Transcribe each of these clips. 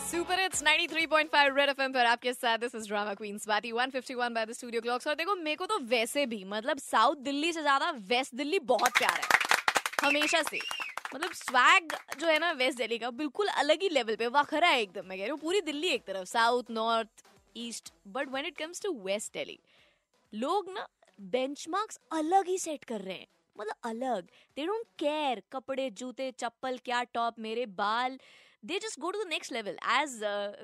Super it's 93.5 red FM पर आपके साथ दिस इज़ ड्रामा क्वींस बाती 151 बाय द स्टूडियो क्लॉक्स और देखो, मेरे को तो वैसे भी मतलब साउथ दिल्ली से ज़्यादा वेस्ट दिल्ली बहुत प्यारा है। हमेशा से। मतलब स्वैग जो है ना वेस्ट दिल्ली का, बिल्कुल अलग ही लेवल पे, वखरा है एकदम, मैं कह रही हूँ, पूरी दिल्ली एक तरफ़ south north east but when it comes to west Delhi लोग ना बेंचमार्क्स अलग ही सेट कर रहे हैं। मतलब अलग। दे डोंट केयर कपड़े, जूते, चप्पल, क्या टॉप मेरे बाल they just go to the next level as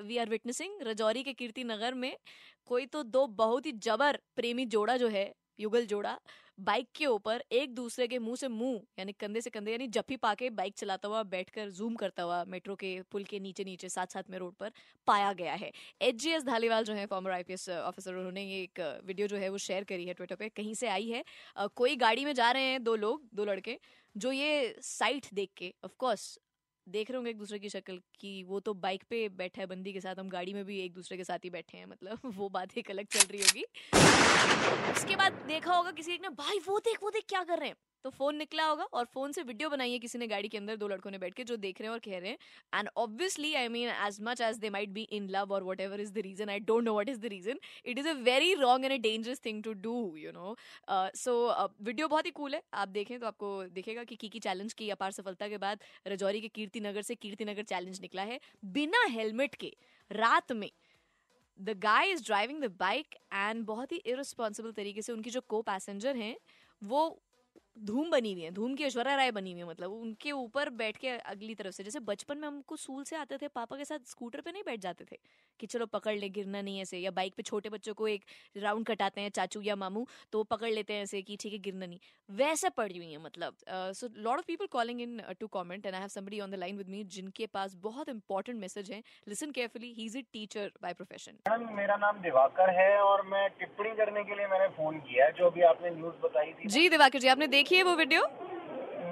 we are witnessing Rajouri के कीर्ति नगर में कोई तो दो बहुत ही जबर प्रेमी जोड़ा जो है युगल जोड़ा बाइक के ऊपर एक दूसरे के मुँह से मुँह यानी कंधे से कंधे यानी जफी पाके बाइक चलाता हुआ बैठकर जूम करता हुआ मेट्रो के पुल के नीचे नीचे साथ साथ में रोड पर पाया गया है एच जी एस धालीवाल जो है फॉर्मर आईपीएस ऑफिसर उन्होंने ये एक वीडियो जो है वो शेयर करी है ट्विटर पे कहीं से आई है कोई गाड़ी में जा रहे हैं दो लोग दो लड़के जो ये साइट देख के ऑफकोर्स देख रहे होंगे एक दूसरे की शक्ल कि वो तो बाइक पे बैठा है बंदी के साथ, हम गाड़ी में भी एक दूसरे के साथ ही बैठे हैं मतलब वो बात एक अलग चल रही होगी। उसके बाद देखा होगा किसी एक ने, भाई, वो देख वो देख क्या कर रहे हैं? तो फ़ोन निकला होगा और फ़ोन से वीडियो बनाई है किसी ने गाड़ी के अंदर, दो लड़कों ने बैठ के जो देख रहे हैं और कह रहे हैं। And obviously I mean as much as they might be in love और whatever is the reason I don't know what is the reason it is a very wrong and a dangerous thing to do you know so video बहुत ही cool है। आप देखें तो आपको दिखेगा कि की चैलेंज की अपार सफलता के बाद रजौरी के कीर्ति नगर से कीर्ति नगर चैलेंज निकला है। बिना हेलमेट के, रात में the guy is driving the bike and बहुत ही इरिस्पॉन्सिबल तरीके से उनकी जो को पैसेंजर हैं, वो धूम बनी हुई है धूम की ऐश्वर्या राय बनी हुई है मतलब उनके ऊपर बैठ के अगली तरफ़ से जैसे बचपन में हमको स्कूल से आते थे पापा के साथ स्कूटर पे नहीं बैठ जाते थे कि चलो पकड़ ले गिरना नहीं ऐसे या बाइक पे छोटे बच्चों को एक राउंड कटाते हैं चाचू या मामू तो पकड़ लेते हैं ऐसे कि ठीक है गिरना नहीं। वैसे पड़ी हुई है मतलब so lot of people calling in to comment and I have somebody on the line with me जिनके पास बहुत इंपॉर्टेंट मैसेज है। Listen carefully he is a teacher by profession मेरा नाम दिवाकर है और मैं टिप्पणी करने के लिए मैंने फ़ोन किया जो भी आपने न्यूज़ बताई थी। जी दिवाकर जी आपने देखी है वो वीडियो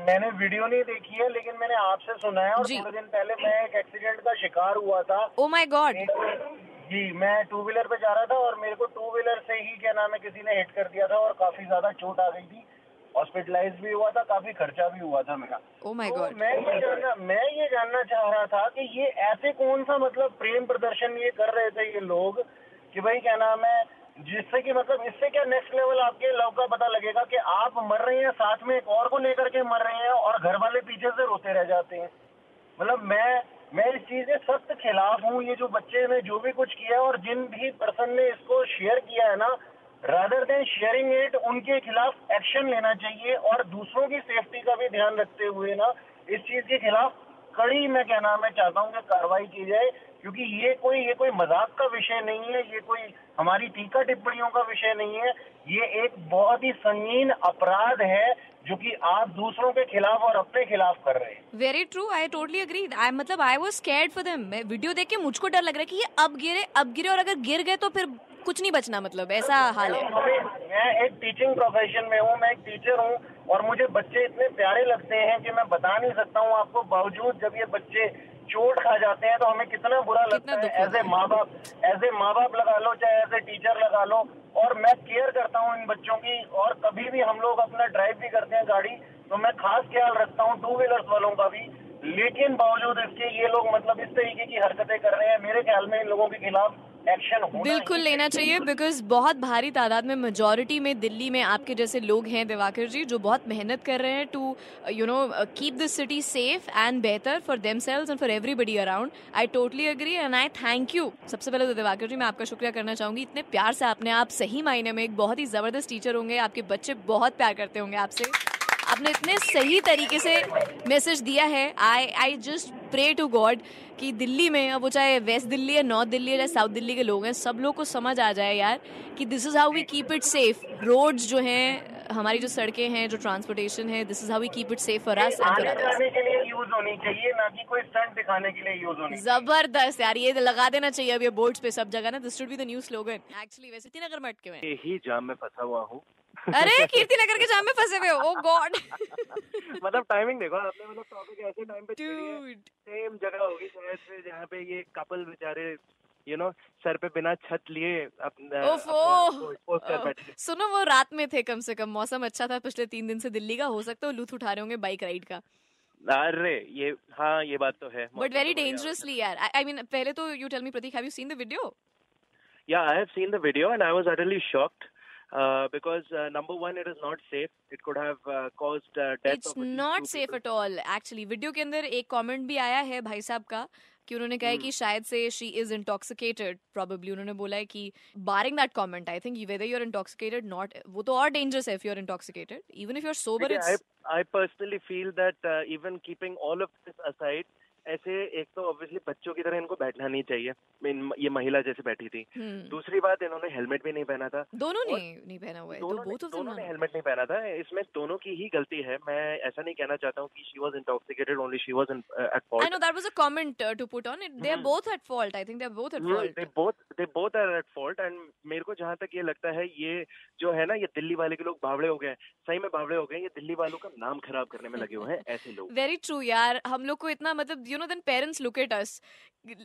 मैंने वीडियो नहीं देखी है लेकिन मैंने आपसे सुना है और थोड़े दिन पहले मैं एक एक्सीडेंट का शिकार हुआ था। ओ माय गॉड जी मैं टू व्हीलर पे जा रहा था और मेरे को टू व्हीलर से ही क्या नाम है किसी ने हिट कर दिया था और काफ़ी ज़्यादा चोट आ गई थी। हॉस्पिटलाइज भी हुआ था काफ़ी खर्चा भी हुआ था मेरा। Oh my तो मैं ये जानना मैं ये जानना चाह रहा था कि ये ऐसे कौन सा मतलब प्रेम प्रदर्शन ये कर रहे थे ये लोग कि भाई क्या नाम है जिससे कि मतलब इससे क्या नेक्स्ट लेवल आपके लव का पता लगेगा कि आप मर रहे हैं, साथ में एक और को लेकर के मर रहे हैं और घर वाले पीछे से रोते रह जाते हैं। मतलब मैं मैं इस चीज़ के सख्त खिलाफ हूँ, ये जो बच्चे ने जो भी कुछ किया और जिन भी पर्सन ने इसको शेयर किया है ना रादर देन शेयरिंग इट उनके खिलाफ एक्शन लेना चाहिए और दूसरों की सेफ्टी का भी ध्यान रखते हुए ना, इस चीज़ के खिलाफ कड़ी, मैं कहना, मैं चाहता हूँ कि कार्रवाई की जाए। क्योंकि ये कोई ये कोई मज़ाक का विषय नहीं है ये कोई हमारी टीका टिप्पणियों का विषय नहीं है। ये एक बहुत ही संगीन अपराध है जो कि आप दूसरों के खिलाफ और अपने खिलाफ कर रहे हैं। Very true I totally agree I मतलब I was scared for them मैं वीडियो देख के मुझको डर लग रहा है कि ये अब गिरे अब गिरे और अगर गिर गए तो फिर कुछ नहीं बचना मतलब ऐसा हाल है। मैं एक टीचिंग प्रोफेशन में हूँ मैं एक टीचर हूँ और मुझे बच्चे इतने प्यारे लगते हैं कि मैं बता नहीं सकता हूँ आपको बावजूद जब ये बच्चे चोट खा जाते हैं तो हमें कितना बुरा लगता है। एज ए माँ बाप एज ए माँ बाप लगा लो चाहे एज ए टीचर लगा लो और मैं केयर करता हूँ इन बच्चों की और कभी भी हम लोग अपना ड्राइव भी करते हैं गाड़ी तो मैं खास ख्याल रखता हूँ टू व्हीलर्स वालों का भी। लेकिन बावजूद इसके ये लोग मतलब इस तरीके की हरकतें कर रहे हैं। मेरे ख्याल में इन लोगों के खिलाफ एक्शन बिल्कुल लेना चाहिए बिकॉज़ बहुत भारी तादाद में मेजोरिटी में दिल्ली में आपके जैसे लोग हैं दिवाकर जी जो बहुत मेहनत कर रहे हैं to you know keep this city safe and बेहतर for themselves and for everybody around I totally agree and I thank you सबसे पहले तो दिवाकर जी मैं आपका शुक्रिया करना चाहूँगी। इतने प्यार से आपने आप सही मायने में एक बहुत ही ज़बरदस्त टीचर होंगे आपके बच्चे बहुत प्यार करते होंगे आपसे। आपने इतने सही तरीके से मैसेज दिया है। I I just pray to God कि दिल्ली में अब वो चाहे वेस्ट दिल्ली है नॉर्थ दिल्ली है चाहे साउथ दिल्ली के लोग हैं सब लोग को समझ आ जाए यार कि this is how we keep it safe roads जो हैं हमारी जो सड़कें हैं जो ट्रांसपोर्टेशन है this is how we keep it safe for us use होनी चाहिए ना कि कोई स्टंट दिखाने के लिए यूज़ होनी ज़बरदस्त यार ये लगा देना चाहिए अब ये बोर्ड्स पे सब जगह ना this should be the new slogan actually वैसे नगर में अटके हुए ही जाम में फंसा हुआ हूँ। अरे कीर्ति नगर के जाम में फंसे हुए हो? गॉड मतलब टाइमिंग देखो आपने मतलब टॉपिक ऐसे टाइम पे सेम जगह होगी शायद से जहाँ पे ये कपल बेचारे यू नो सर पे बिना छत लिए सुनो वो रात में थे कम से कम। मौसम अच्छा था पिछले तीन दिन से दिल्ली का। हो सकता है लुत्फ उठा रहे होंगे बाइक राइड का। अरे ये हाँ ये बात तो है। बट वेरी डेंजरसली यार। आई मीन पहले तो you tell me Prateek have you seen the video Yeah, I have seen the video and I was utterly shocked. Uh, because uh, number one, it is not safe. It could have uh, caused uh, death. It's not safe at all actually video के अंदर एक comment भी आया है भाई साहब का कि उन्होंने कहा है कि शायद से शी इज़ इंटॉक्सिकेटेड प्रोबेबली उन्होंने बोला है कि barring that comment I think whether you are intoxicated not वो तो और डेंजरस है if you are intoxicated even if you are sober I, I personally feel that uh, even keeping all of this aside, ऐसे एक तो obviously बच्चों की तरह इनको बैठना नहीं चाहिए। ये महिला जैसे बैठी थी। हम्म। दूसरी बात इन्होंने हेलमेट भी नहीं पहना था। दोनों ने नहीं पहना हुआ है तो दोनों दोनों, दोनों ने हेलमेट नहीं पहना था। इसमें दोनों की ही गलती है। मैं ऐसा नहीं कहना चाहता हूँ की she was intoxicated only she was at fault I know that a a uh, to put on are Mhm. both at fault. I think they are both at they both they both are at fault and मेरे को जहाँ तक ये लगता है ये जो है ना ये दिल्ली वाले के लोग भावड़े हो गए हैं। सही में भावड़े हो गए हैं, ये दिल्ली वालों का नाम खराब करने में लगे हुए हैं ऐसे लोग। वेरी ट्रू यार। हम लोग को इतना मतलब you know then parents look at us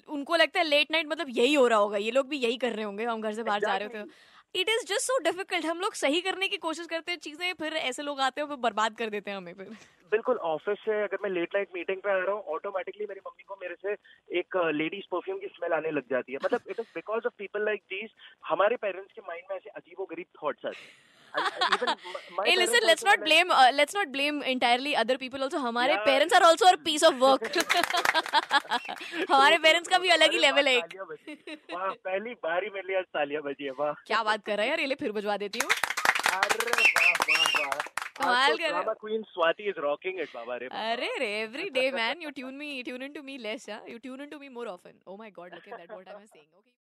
उनको लगता है लेट नाइट मतलब यही हो रहा होगा ये लोग भी यही कर रहे होंगे हम घर से बाहर जा रहे होते हैं। It is just so difficult हम लोग सही करने की कोशिश करते हैं चीज़ें, फिर ऐसे लोग आते हैं फिर बर्बाद कर देते हैं हमें फिर। बिल्कुल ऑफ़िस से अगर मैं लेट नाइट मीटिंग पे आ रहा हूँ ऑटोमेटिकली मेरी मम्मी को मेरे से एक लेडीज़ परफ्यूम की स्मेल आने लग जाती है। मतलब it is because of people like these हमारे पेरेंट्स के माइंड में ऐसे अजीबो गरीब थॉट्स आते हैं। Hey listen let's not blame uh, let's not blame entirely other people also हमारे Yeah. Parents are also a piece of work हमारे पेरेंट्स का भी अलग ही लेवल है एक वाह पहली बार ही मेरे लिए आज तालियाँ बजी है वाह क्या बात कर रहा है यार ये ले फिर बजवा देती हूँ अरे वाह वाह वाह कमाल कर रहे हो। Queen Swati is rocking it बाबा रे अरे रे every day man you tune me tune into me less yeah you tune into me more often oh my god look at that what am i saying okay